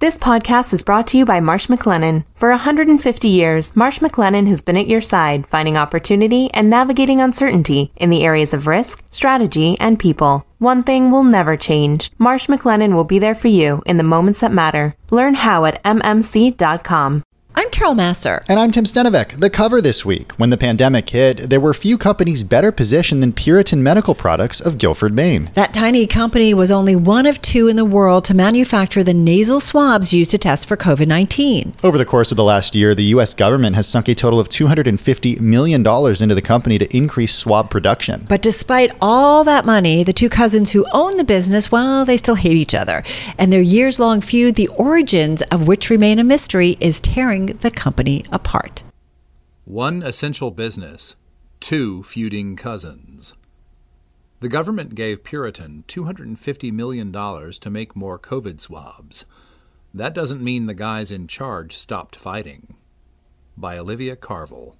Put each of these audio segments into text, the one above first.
This podcast is brought to you by Marsh McLennan. For 150 years, Marsh McLennan has been at your side, finding opportunity and navigating uncertainty in the areas of risk, strategy, and people. One thing will never change. Marsh McLennan will be there for you in the moments that matter. Learn how at mmc.com. I'm Carol Massar. And I'm Tim Stenovec. The cover this week. When the pandemic hit, there were few companies better positioned than Puritan Medical Products of Guilford, Maine. That tiny company was only one of two in the world to manufacture the nasal swabs used to test for COVID 19. Over the course of the last year, the U.S. government has sunk a total of $250 million into the company to increase swab production. But despite all that money, the two cousins who own the business, well, they still hate each other. And their years long feud, the origins of which remain a mystery, is tearing the company apart. One essential business, two feuding cousins. The government gave Puritan $250 million to make more COVID swabs. That doesn't mean the guys in charge stopped fighting. By Olivia Carville.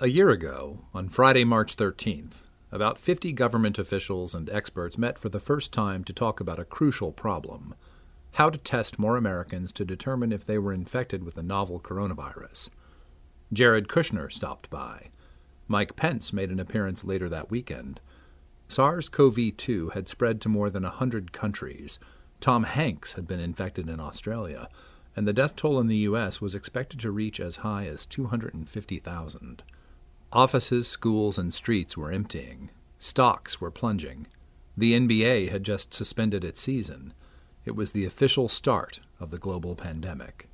A year ago, on Friday, March 13th, about 50 government officials and experts met for the first time to talk about a crucial problem how to test more Americans to determine if they were infected with the novel coronavirus. Jared Kushner stopped by. Mike Pence made an appearance later that weekend. SARS CoV 2 had spread to more than a hundred countries. Tom Hanks had been infected in Australia, and the death toll in the U.S. was expected to reach as high as 250,000. Offices, schools, and streets were emptying. Stocks were plunging. The NBA had just suspended its season. It was the official start of the global pandemic.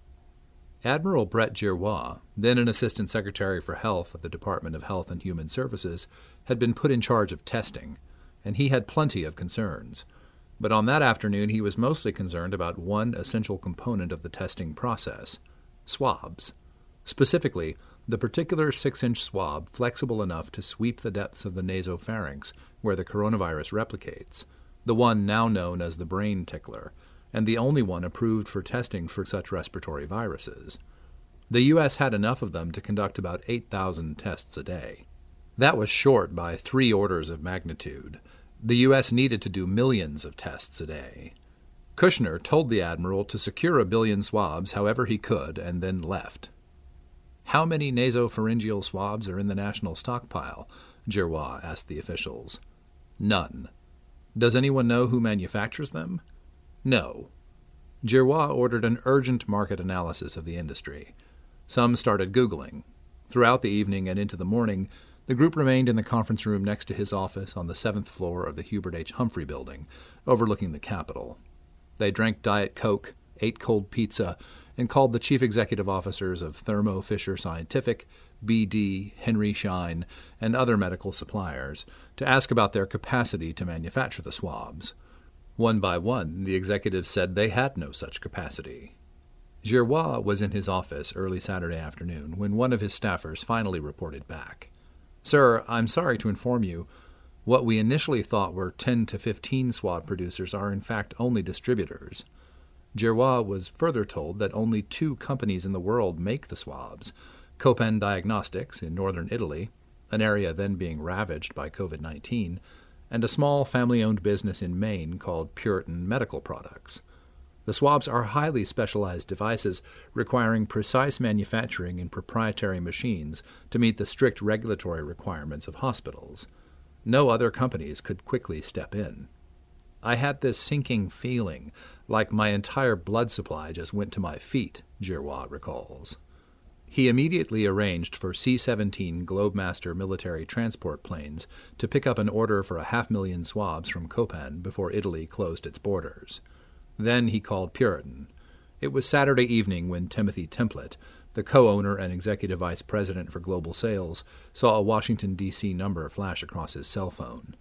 Admiral Brett Giroir, then an Assistant Secretary for Health at the Department of Health and Human Services, had been put in charge of testing, and he had plenty of concerns. But on that afternoon, he was mostly concerned about one essential component of the testing process swabs. Specifically, the particular 6 inch swab flexible enough to sweep the depths of the nasopharynx where the coronavirus replicates the one now known as the brain tickler, and the only one approved for testing for such respiratory viruses. The U.S. had enough of them to conduct about 8,000 tests a day. That was short by three orders of magnitude. The U.S. needed to do millions of tests a day. Kushner told the admiral to secure a billion swabs however he could and then left. How many nasopharyngeal swabs are in the national stockpile? Giroir asked the officials. None. Does anyone know who manufactures them? No. Giroir ordered an urgent market analysis of the industry. Some started Googling. Throughout the evening and into the morning, the group remained in the conference room next to his office on the seventh floor of the Hubert H. Humphrey building, overlooking the Capitol. They drank Diet Coke, ate cold pizza, and called the chief executive officers of Thermo Fisher Scientific, BD, Henry Schein, and other medical suppliers to ask about their capacity to manufacture the swabs. One by one, the executives said they had no such capacity. Giroir was in his office early Saturday afternoon when one of his staffers finally reported back. Sir, I'm sorry to inform you, what we initially thought were 10 to 15 swab producers are in fact only distributors. Giroir was further told that only two companies in the world make the swabs Copan Diagnostics in northern Italy, an area then being ravaged by COVID 19, and a small family owned business in Maine called Puritan Medical Products. The swabs are highly specialized devices requiring precise manufacturing in proprietary machines to meet the strict regulatory requirements of hospitals. No other companies could quickly step in. I had this sinking feeling, like my entire blood supply just went to my feet, Giroir recalls. He immediately arranged for C 17 Globemaster military transport planes to pick up an order for a half million swabs from Copan before Italy closed its borders. Then he called Puritan. It was Saturday evening when Timothy Templet, the co owner and executive vice president for global sales, saw a Washington, D.C. number flash across his cell phone.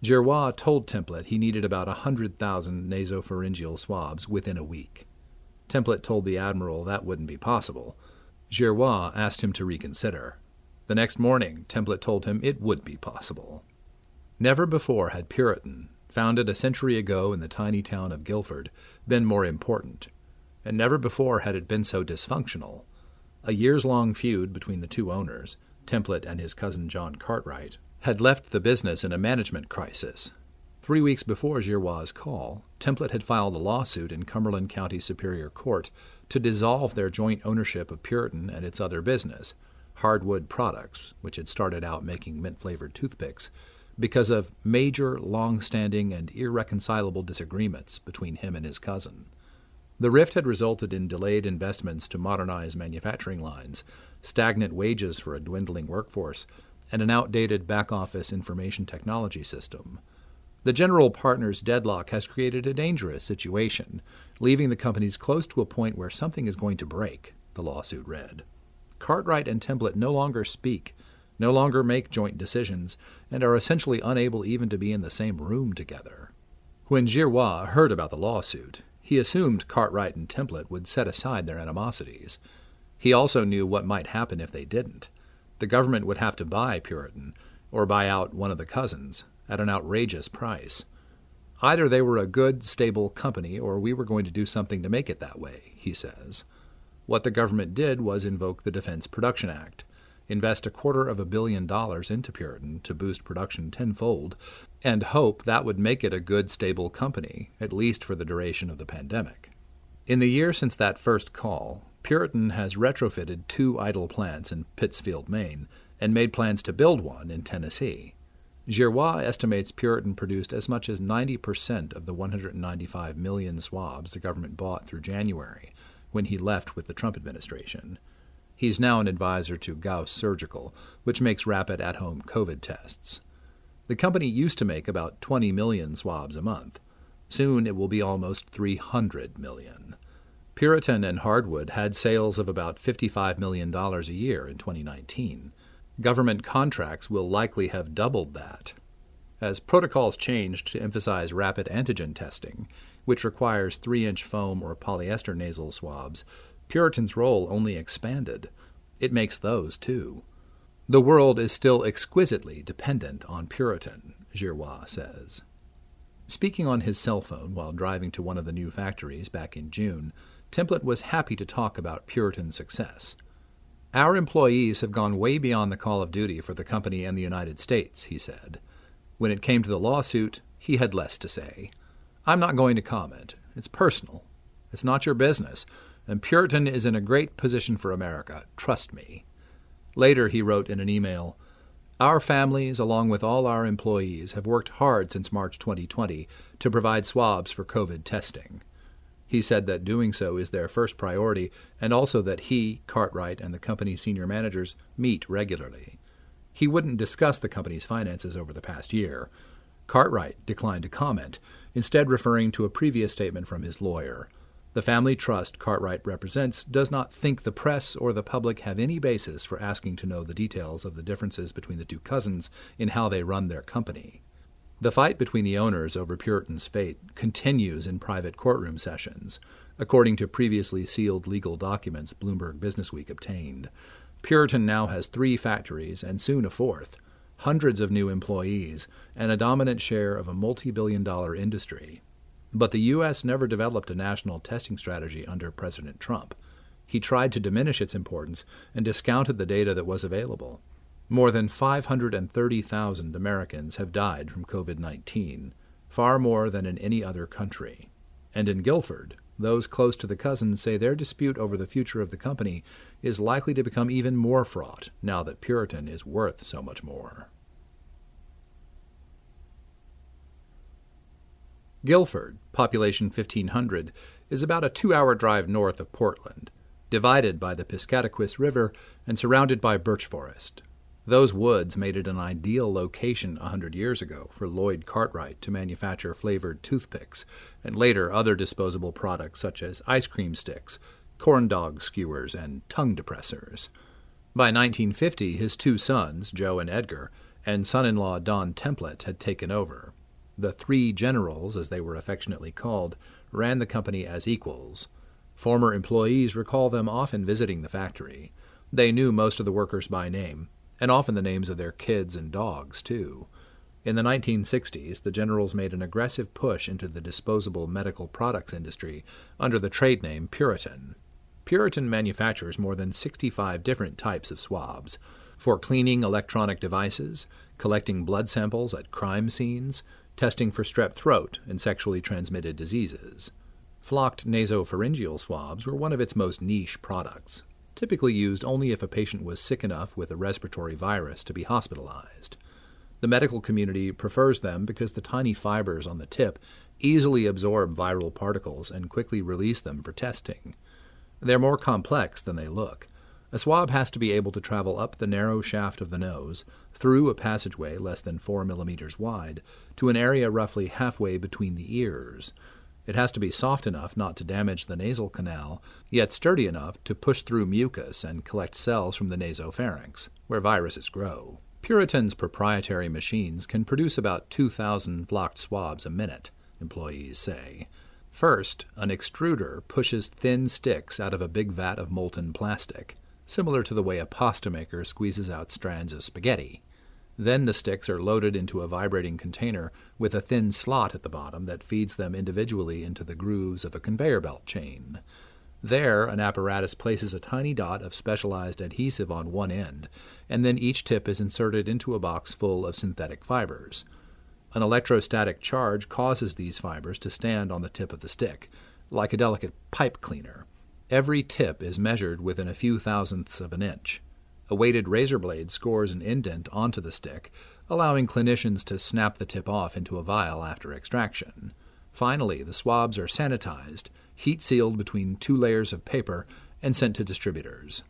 Giroir told Templet he needed about a 100,000 nasopharyngeal swabs within a week. Templet told the admiral that wouldn't be possible Giroir asked him to reconsider. The next morning, Templet told him it would be possible. Never before had Puritan, founded a century ago in the tiny town of Guilford, been more important, and never before had it been so dysfunctional. A years long feud between the two owners, Templet and his cousin John Cartwright, had left the business in a management crisis. Three weeks before Giroir's call, Templet had filed a lawsuit in Cumberland County Superior Court to dissolve their joint ownership of Puritan and its other business, Hardwood Products, which had started out making mint flavored toothpicks, because of major, long standing, and irreconcilable disagreements between him and his cousin. The rift had resulted in delayed investments to modernize manufacturing lines, stagnant wages for a dwindling workforce, and an outdated back office information technology system. The general partner's deadlock has created a dangerous situation, leaving the companies close to a point where something is going to break, the lawsuit read. Cartwright and Templet no longer speak, no longer make joint decisions, and are essentially unable even to be in the same room together. When Giroir heard about the lawsuit, he assumed Cartwright and Templet would set aside their animosities. He also knew what might happen if they didn't. The government would have to buy Puritan, or buy out one of the cousins, at an outrageous price. Either they were a good, stable company, or we were going to do something to make it that way, he says. What the government did was invoke the Defense Production Act, invest a quarter of a billion dollars into Puritan to boost production tenfold, and hope that would make it a good, stable company, at least for the duration of the pandemic. In the year since that first call, Puritan has retrofitted two idle plants in Pittsfield, Maine, and made plans to build one in Tennessee. Giroir estimates Puritan produced as much as 90% of the 195 million swabs the government bought through January, when he left with the Trump administration. He's now an advisor to Gauss Surgical, which makes rapid at home COVID tests. The company used to make about 20 million swabs a month. Soon it will be almost 300 million. Puritan and Hardwood had sales of about $55 million a year in 2019. Government contracts will likely have doubled that. As protocols changed to emphasize rapid antigen testing, which requires 3 inch foam or polyester nasal swabs, Puritan's role only expanded. It makes those, too. The world is still exquisitely dependent on Puritan, Giroir says. Speaking on his cell phone while driving to one of the new factories back in June, Templet was happy to talk about Puritan's success. Our employees have gone way beyond the call of duty for the company and the United States, he said. When it came to the lawsuit, he had less to say. I'm not going to comment. It's personal. It's not your business, and Puritan is in a great position for America. Trust me. Later, he wrote in an email Our families, along with all our employees, have worked hard since March 2020 to provide swabs for COVID testing. He said that doing so is their first priority, and also that he, Cartwright, and the company's senior managers meet regularly. He wouldn't discuss the company's finances over the past year. Cartwright declined to comment, instead, referring to a previous statement from his lawyer. The family trust Cartwright represents does not think the press or the public have any basis for asking to know the details of the differences between the two cousins in how they run their company. The fight between the owners over Puritan's fate continues in private courtroom sessions, according to previously sealed legal documents Bloomberg Businessweek obtained. Puritan now has three factories and soon a fourth, hundreds of new employees, and a dominant share of a multi billion dollar industry. But the U.S. never developed a national testing strategy under President Trump. He tried to diminish its importance and discounted the data that was available. More than 530,000 Americans have died from COVID 19, far more than in any other country. And in Guilford, those close to the cousins say their dispute over the future of the company is likely to become even more fraught now that Puritan is worth so much more. Guilford, population 1500, is about a two hour drive north of Portland, divided by the Piscataquis River and surrounded by birch forest. Those woods made it an ideal location a hundred years ago for Lloyd Cartwright to manufacture flavored toothpicks and later other disposable products such as ice cream sticks, corn dog skewers, and tongue depressors. By 1950, his two sons, Joe and Edgar, and son in law Don Templet had taken over. The three generals, as they were affectionately called, ran the company as equals. Former employees recall them often visiting the factory. They knew most of the workers by name, and often the names of their kids and dogs, too. In the 1960s, the generals made an aggressive push into the disposable medical products industry under the trade name Puritan. Puritan manufactures more than 65 different types of swabs for cleaning electronic devices, collecting blood samples at crime scenes, testing for strep throat and sexually transmitted diseases. Flocked nasopharyngeal swabs were one of its most niche products, typically used only if a patient was sick enough with a respiratory virus to be hospitalized. The medical community prefers them because the tiny fibers on the tip easily absorb viral particles and quickly release them for testing. They're more complex than they look. A swab has to be able to travel up the narrow shaft of the nose, through a passageway less than 4 millimeters wide, to an area roughly halfway between the ears. It has to be soft enough not to damage the nasal canal, yet sturdy enough to push through mucus and collect cells from the nasopharynx, where viruses grow. Puritan's proprietary machines can produce about 2,000 flocked swabs a minute, employees say. First, an extruder pushes thin sticks out of a big vat of molten plastic, similar to the way a pasta maker squeezes out strands of spaghetti. Then the sticks are loaded into a vibrating container with a thin slot at the bottom that feeds them individually into the grooves of a conveyor belt chain. There, an apparatus places a tiny dot of specialized adhesive on one end, and then each tip is inserted into a box full of synthetic fibers. An electrostatic charge causes these fibers to stand on the tip of the stick, like a delicate pipe cleaner. Every tip is measured within a few thousandths of an inch. A weighted razor blade scores an indent onto the stick, allowing clinicians to snap the tip off into a vial after extraction. Finally, the swabs are sanitized, heat sealed between two layers of paper, and sent to distributors.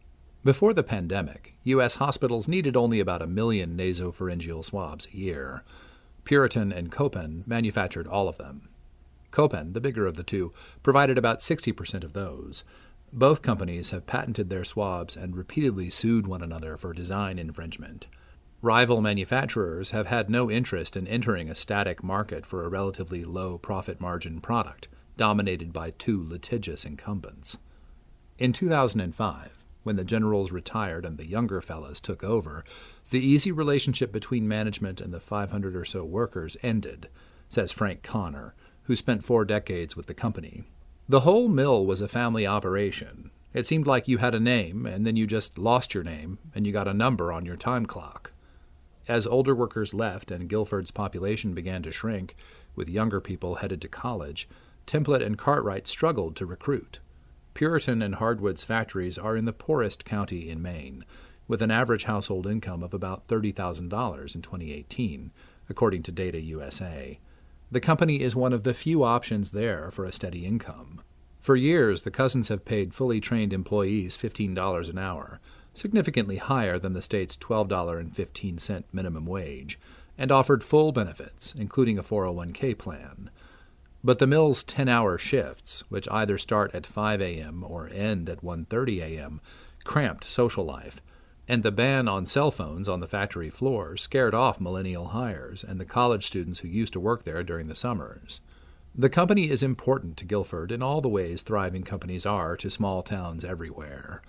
Before the pandemic, U.S. hospitals needed only about a million nasopharyngeal swabs a year. Puritan and Copan manufactured all of them. Copan, the bigger of the two, provided about 60% of those. Both companies have patented their swabs and repeatedly sued one another for design infringement. Rival manufacturers have had no interest in entering a static market for a relatively low profit margin product, dominated by two litigious incumbents. In 2005, when the generals retired and the younger fellows took over, the easy relationship between management and the 500 or so workers ended, says Frank Connor, who spent four decades with the company. The whole mill was a family operation. It seemed like you had a name, and then you just lost your name, and you got a number on your time clock. As older workers left and Guilford's population began to shrink, with younger people headed to college, Templet and Cartwright struggled to recruit. Puritan and Hardwood's factories are in the poorest county in Maine, with an average household income of about $30,000 in 2018, according to Data USA. The company is one of the few options there for a steady income. For years, the Cousins have paid fully trained employees $15 an hour, significantly higher than the state's $12.15 minimum wage, and offered full benefits, including a 401k plan. But the mill's 10-hour shifts, which either start at 5 a.m. or end at 1:30 a.m., cramped social life and the ban on cell phones on the factory floor scared off millennial hires and the college students who used to work there during the summers. The company is important to Guilford in all the ways thriving companies are to small towns everywhere.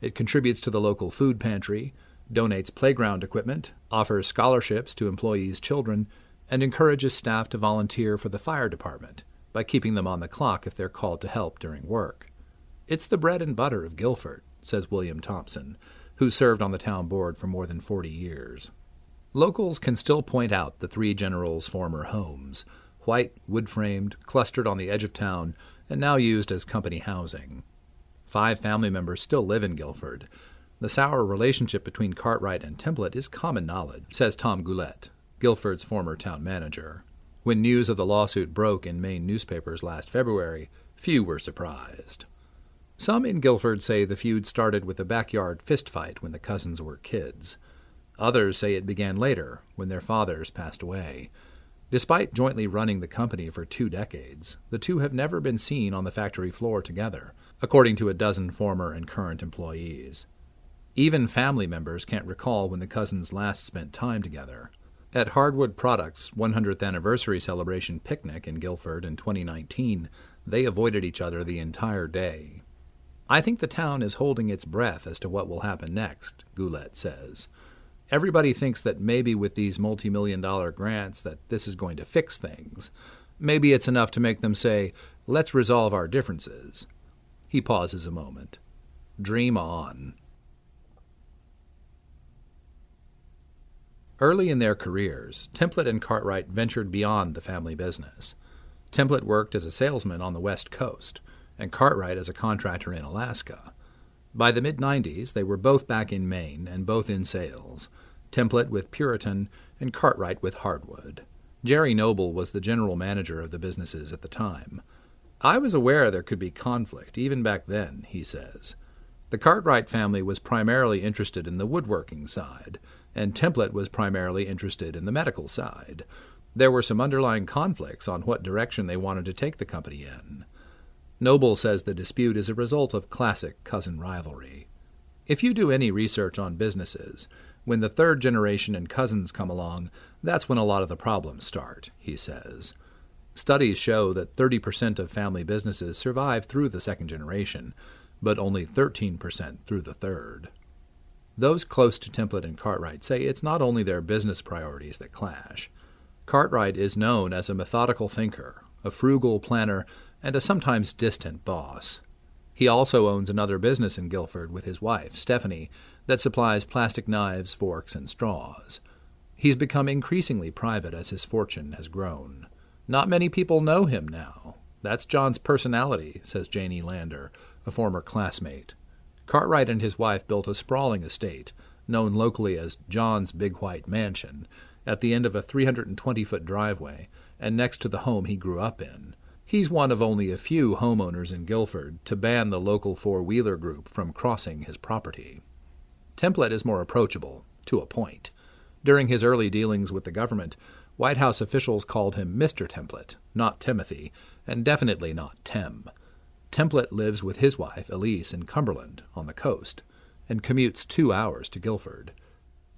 It contributes to the local food pantry, donates playground equipment, offers scholarships to employees' children, and encourages staff to volunteer for the fire department by keeping them on the clock if they're called to help during work. It's the bread and butter of Guilford, says William Thompson, who served on the town board for more than 40 years. Locals can still point out the three generals' former homes, white, wood framed, clustered on the edge of town, and now used as company housing. Five family members still live in Guilford. The sour relationship between Cartwright and Templet is common knowledge, says Tom Goulet, Guilford's former town manager. When news of the lawsuit broke in Maine newspapers last February, few were surprised. Some in Guilford say the feud started with a backyard fistfight when the cousins were kids. Others say it began later, when their fathers passed away. Despite jointly running the company for two decades, the two have never been seen on the factory floor together, according to a dozen former and current employees. Even family members can't recall when the cousins last spent time together. At Hardwood Products' 100th anniversary celebration picnic in Guilford in 2019, they avoided each other the entire day. I think the town is holding its breath as to what will happen next, Goulet says. Everybody thinks that maybe with these multi-million dollar grants that this is going to fix things. Maybe it's enough to make them say, let's resolve our differences. He pauses a moment. Dream on. Early in their careers, Templet and Cartwright ventured beyond the family business. Templet worked as a salesman on the West Coast, and Cartwright as a contractor in Alaska. By the mid 90s, they were both back in Maine and both in sales Templet with Puritan and Cartwright with Hardwood. Jerry Noble was the general manager of the businesses at the time. I was aware there could be conflict, even back then, he says. The Cartwright family was primarily interested in the woodworking side, and Templet was primarily interested in the medical side. There were some underlying conflicts on what direction they wanted to take the company in. Noble says the dispute is a result of classic cousin rivalry. If you do any research on businesses, when the third generation and cousins come along, that's when a lot of the problems start, he says. Studies show that 30% of family businesses survive through the second generation, but only 13% through the third. Those close to Templet and Cartwright say it's not only their business priorities that clash. Cartwright is known as a methodical thinker, a frugal planner, and a sometimes distant boss. He also owns another business in Guilford with his wife, Stephanie, that supplies plastic knives, forks, and straws. He's become increasingly private as his fortune has grown. Not many people know him now. That's John's personality, says Janie Lander, a former classmate. Cartwright and his wife built a sprawling estate, known locally as John's Big White Mansion, at the end of a 320 foot driveway and next to the home he grew up in. He's one of only a few homeowners in Guilford to ban the local four wheeler group from crossing his property. Templet is more approachable, to a point. During his early dealings with the government, White House officials called him Mr. Templet, not Timothy, and definitely not Tim. Templet lives with his wife, Elise, in Cumberland, on the coast, and commutes two hours to Guilford.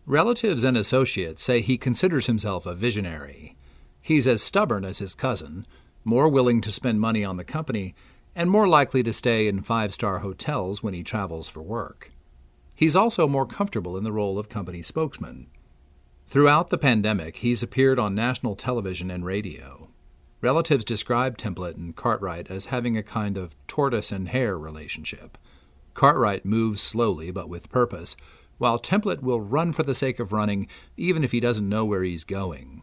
Relatives and associates say he considers himself a visionary. He's as stubborn as his cousin, more willing to spend money on the company, and more likely to stay in five star hotels when he travels for work. He's also more comfortable in the role of company spokesman. Throughout the pandemic, he's appeared on national television and radio. Relatives describe Templet and Cartwright as having a kind of tortoise and hare relationship. Cartwright moves slowly but with purpose, while Templet will run for the sake of running even if he doesn't know where he's going.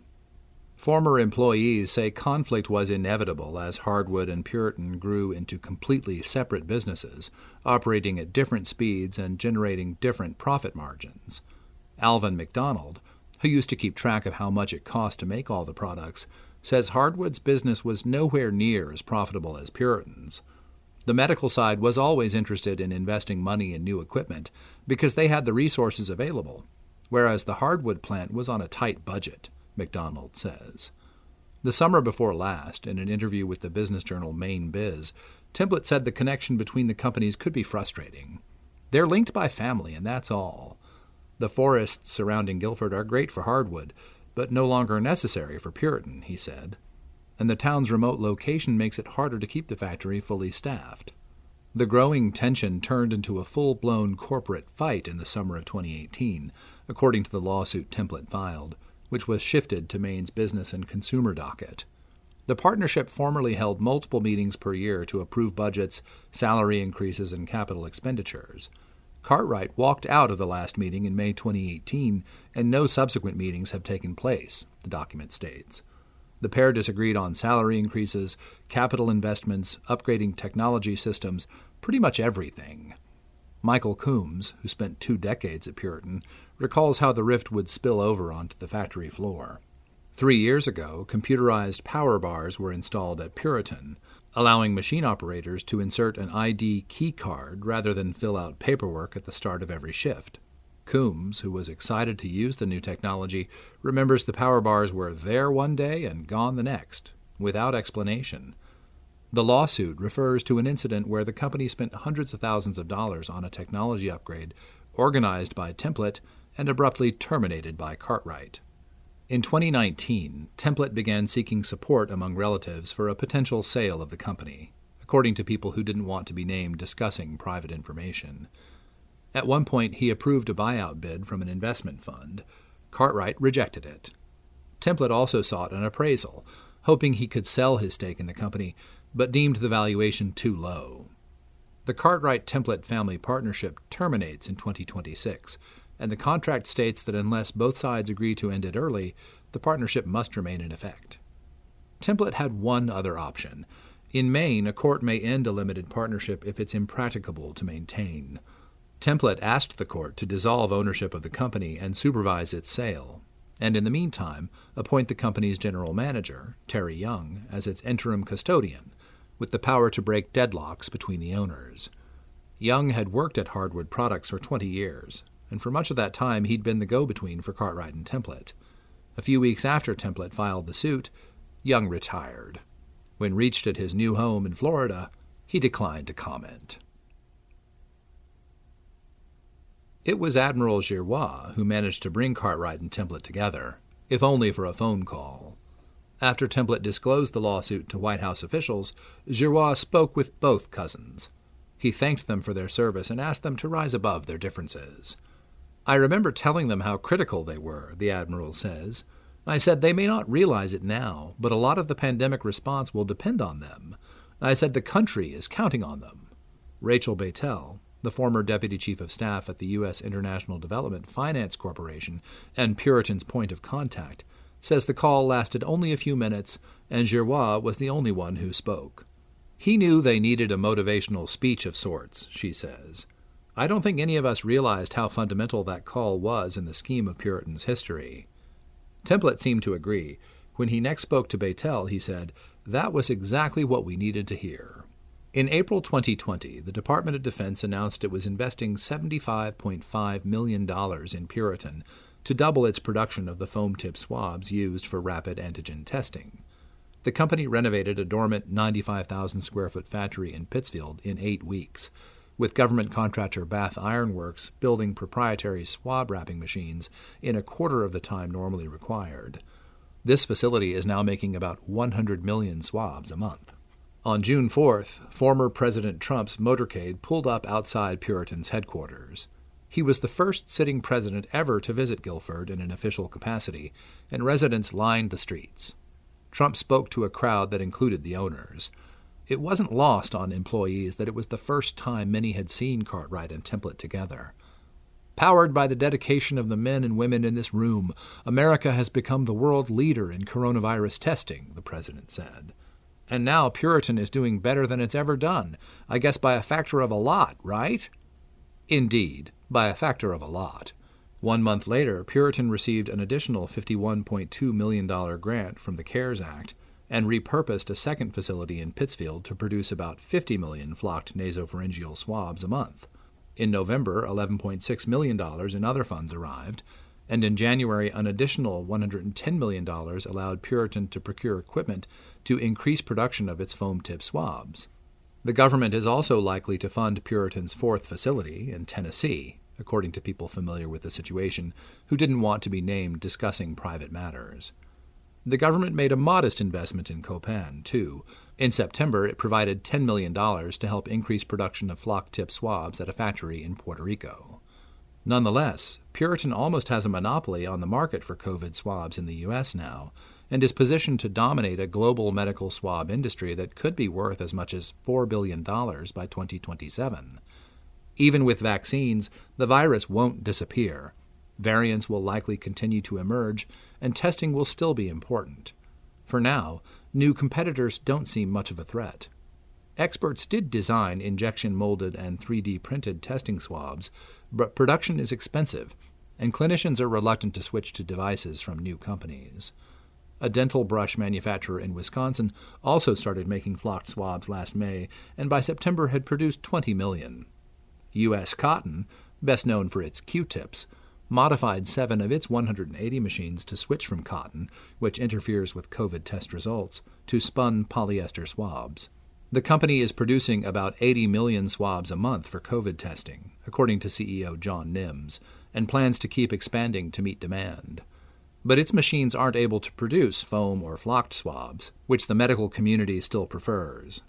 Former employees say conflict was inevitable as Hardwood and Puritan grew into completely separate businesses, operating at different speeds and generating different profit margins. Alvin McDonald, who used to keep track of how much it cost to make all the products, says Hardwood's business was nowhere near as profitable as Puritan's. The medical side was always interested in investing money in new equipment because they had the resources available, whereas the Hardwood plant was on a tight budget, McDonald says. The summer before last, in an interview with the business journal Mainebiz, Templet said the connection between the companies could be frustrating. They're linked by family, and that's all. The forests surrounding Guilford are great for hardwood, but no longer necessary for Puritan, he said. And the town's remote location makes it harder to keep the factory fully staffed. The growing tension turned into a full blown corporate fight in the summer of 2018, according to the lawsuit Templet filed, which was shifted to Maine's business and consumer docket. The partnership formerly held multiple meetings per year to approve budgets, salary increases, and capital expenditures. Cartwright walked out of the last meeting in May 2018, and no subsequent meetings have taken place, the document states. The pair disagreed on salary increases, capital investments, upgrading technology systems, pretty much everything. Michael Coombs, who spent two decades at Puritan, recalls how the rift would spill over onto the factory floor. Three years ago, computerized power bars were installed at Puritan, allowing machine operators to insert an ID key card rather than fill out paperwork at the start of every shift. Coombs, who was excited to use the new technology, remembers the power bars were there one day and gone the next, without explanation. The lawsuit refers to an incident where the company spent hundreds of thousands of dollars on a technology upgrade organized by Templet and abruptly terminated by Cartwright. In 2019, Templet began seeking support among relatives for a potential sale of the company, according to people who didn't want to be named discussing private information. At one point, he approved a buyout bid from an investment fund. Cartwright rejected it. Templet also sought an appraisal, hoping he could sell his stake in the company, but deemed the valuation too low. The Cartwright Templet family partnership terminates in 2026, and the contract states that unless both sides agree to end it early, the partnership must remain in effect. Templet had one other option. In Maine, a court may end a limited partnership if it's impracticable to maintain. Templet asked the court to dissolve ownership of the company and supervise its sale, and in the meantime, appoint the company's general manager, Terry Young, as its interim custodian, with the power to break deadlocks between the owners. Young had worked at Hardwood Products for 20 years, and for much of that time he'd been the go between for Cartwright and Templet. A few weeks after Templet filed the suit, Young retired. When reached at his new home in Florida, he declined to comment. It was Admiral Giroir who managed to bring Cartwright and Templet together, if only for a phone call. After Templet disclosed the lawsuit to White House officials, Giroir spoke with both cousins. He thanked them for their service and asked them to rise above their differences. I remember telling them how critical they were, the Admiral says. I said they may not realize it now, but a lot of the pandemic response will depend on them. I said the country is counting on them. Rachel Batel, the former deputy chief of staff at the U.S. International Development Finance Corporation and Puritan's point of contact, says the call lasted only a few minutes and Giroir was the only one who spoke. He knew they needed a motivational speech of sorts, she says. I don't think any of us realized how fundamental that call was in the scheme of Puritan's history. Templet seemed to agree. When he next spoke to Batel, he said, That was exactly what we needed to hear. In April 2020, the Department of Defense announced it was investing $75.5 million in Puritan to double its production of the foam tip swabs used for rapid antigen testing. The company renovated a dormant 95,000 square foot factory in Pittsfield in eight weeks, with government contractor Bath Iron Works building proprietary swab wrapping machines in a quarter of the time normally required. This facility is now making about 100 million swabs a month. On June 4th, former President Trump's motorcade pulled up outside Puritan's headquarters. He was the first sitting president ever to visit Guilford in an official capacity, and residents lined the streets. Trump spoke to a crowd that included the owners. It wasn't lost on employees that it was the first time many had seen Cartwright and Templet together. Powered by the dedication of the men and women in this room, America has become the world leader in coronavirus testing, the president said. And now Puritan is doing better than it's ever done, I guess by a factor of a lot, right? Indeed, by a factor of a lot. One month later, Puritan received an additional $51.2 million grant from the CARES Act and repurposed a second facility in Pittsfield to produce about 50 million flocked nasopharyngeal swabs a month. In November, $11.6 million in other funds arrived, and in January, an additional $110 million allowed Puritan to procure equipment to increase production of its foam tip swabs. The government is also likely to fund Puritan's fourth facility in Tennessee, according to people familiar with the situation who didn't want to be named discussing private matters. The government made a modest investment in Copan, too. In September, it provided $10 million to help increase production of flock tip swabs at a factory in Puerto Rico. Nonetheless, Puritan almost has a monopoly on the market for COVID swabs in the U.S. now, and is positioned to dominate a global medical swab industry that could be worth as much as $4 billion by 2027. Even with vaccines, the virus won't disappear. Variants will likely continue to emerge, and testing will still be important. For now, new competitors don't seem much of a threat. Experts did design injection molded and 3D printed testing swabs, but production is expensive, and clinicians are reluctant to switch to devices from new companies. A dental brush manufacturer in Wisconsin also started making flocked swabs last May, and by September had produced 20 million. U.S. Cotton, best known for its Q tips, modified seven of its 180 machines to switch from cotton, which interferes with COVID test results, to spun polyester swabs. The company is producing about 80 million swabs a month for COVID testing, according to CEO John Nims, and plans to keep expanding to meet demand. But its machines aren't able to produce foam or flocked swabs, which the medical community still prefers.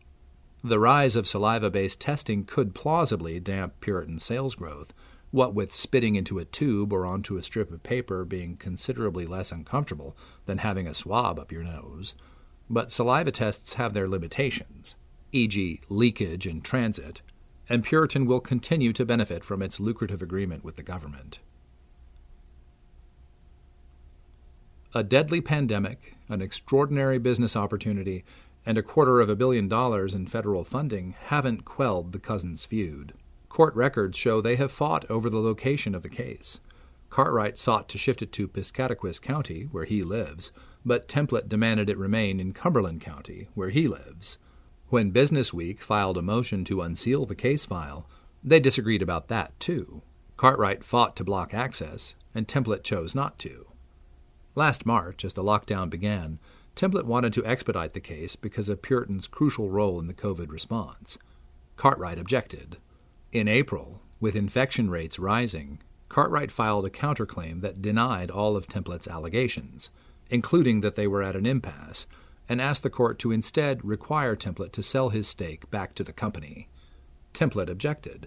The rise of saliva based testing could plausibly damp Puritan sales growth, what with spitting into a tube or onto a strip of paper being considerably less uncomfortable than having a swab up your nose. But saliva tests have their limitations, e.g., leakage in transit, and Puritan will continue to benefit from its lucrative agreement with the government. A deadly pandemic, an extraordinary business opportunity, and a quarter of a billion dollars in federal funding haven't quelled the Cousins feud. Court records show they have fought over the location of the case. Cartwright sought to shift it to Piscataquis County, where he lives, but Templet demanded it remain in Cumberland County, where he lives. When Business Week filed a motion to unseal the case file, they disagreed about that, too. Cartwright fought to block access, and Templet chose not to. Last March, as the lockdown began, Templet wanted to expedite the case because of Puritan's crucial role in the COVID response. Cartwright objected. In April, with infection rates rising, Cartwright filed a counterclaim that denied all of Templet's allegations, including that they were at an impasse, and asked the court to instead require Templet to sell his stake back to the company. Templet objected.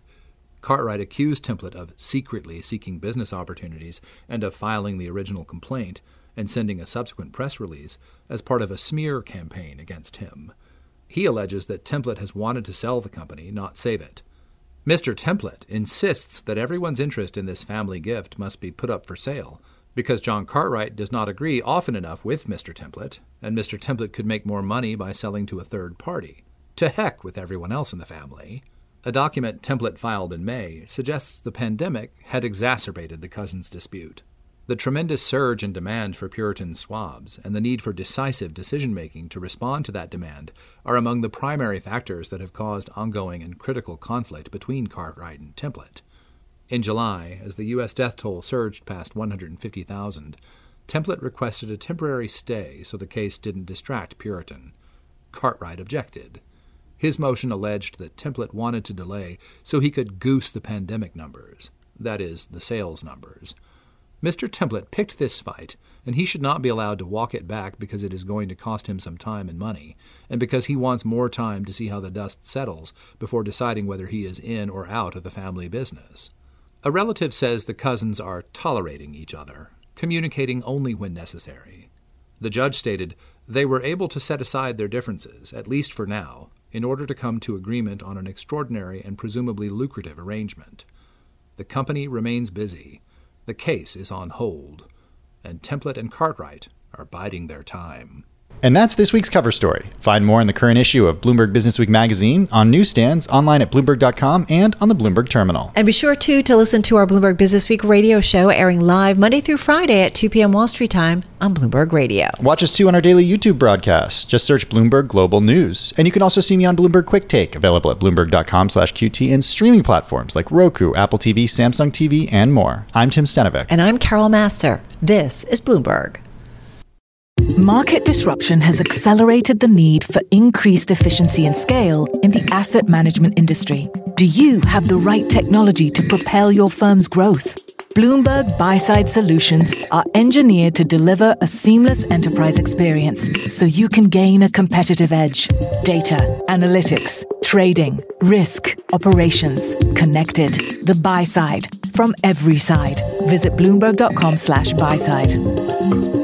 Cartwright accused Templet of secretly seeking business opportunities and of filing the original complaint and sending a subsequent press release as part of a smear campaign against him. He alleges that Templet has wanted to sell the company, not save it. Mr. Templet insists that everyone's interest in this family gift must be put up for sale, because John Cartwright does not agree often enough with Mr. Templet, and Mr. Templet could make more money by selling to a third party. To heck with everyone else in the family. A document Templet filed in May suggests the pandemic had exacerbated the cousins' dispute. The tremendous surge in demand for Puritan swabs and the need for decisive decision making to respond to that demand are among the primary factors that have caused ongoing and critical conflict between Cartwright and Templet. In July, as the U.S. death toll surged past 150,000, Templet requested a temporary stay so the case didn't distract Puritan. Cartwright objected. His motion alleged that Templet wanted to delay so he could goose the pandemic numbers, that is, the sales numbers. Mr. Templet picked this fight, and he should not be allowed to walk it back because it is going to cost him some time and money, and because he wants more time to see how the dust settles before deciding whether he is in or out of the family business. A relative says the cousins are tolerating each other, communicating only when necessary. The judge stated they were able to set aside their differences, at least for now, in order to come to agreement on an extraordinary and presumably lucrative arrangement. The company remains busy the case is on hold, and Templet and Cartwright are biding their time. And that's this week's cover story. Find more in the current issue of Bloomberg Businessweek magazine on newsstands, online at Bloomberg.com, and on the Bloomberg Terminal. And be sure, too, to listen to our Bloomberg Businessweek radio show airing live Monday through Friday at 2 p.m. Wall Street time on Bloomberg Radio. Watch us, too, on our daily YouTube broadcast. Just search Bloomberg Global News. And you can also see me on Bloomberg Quick Take, available at Bloomberg.com slash QT and streaming platforms like Roku, Apple TV, Samsung TV, and more. I'm Tim Stenovec. And I'm Carol Massar. This is Bloomberg. Market disruption has accelerated the need for increased efficiency and scale in the asset management industry. Do you have the right technology to propel your firm's growth? Bloomberg Buy Side Solutions are engineered to deliver a seamless enterprise experience so you can gain a competitive edge. Data, analytics, trading, risk, operations, connected. The buy side from every side. Visit Bloomberg.com slash buy side.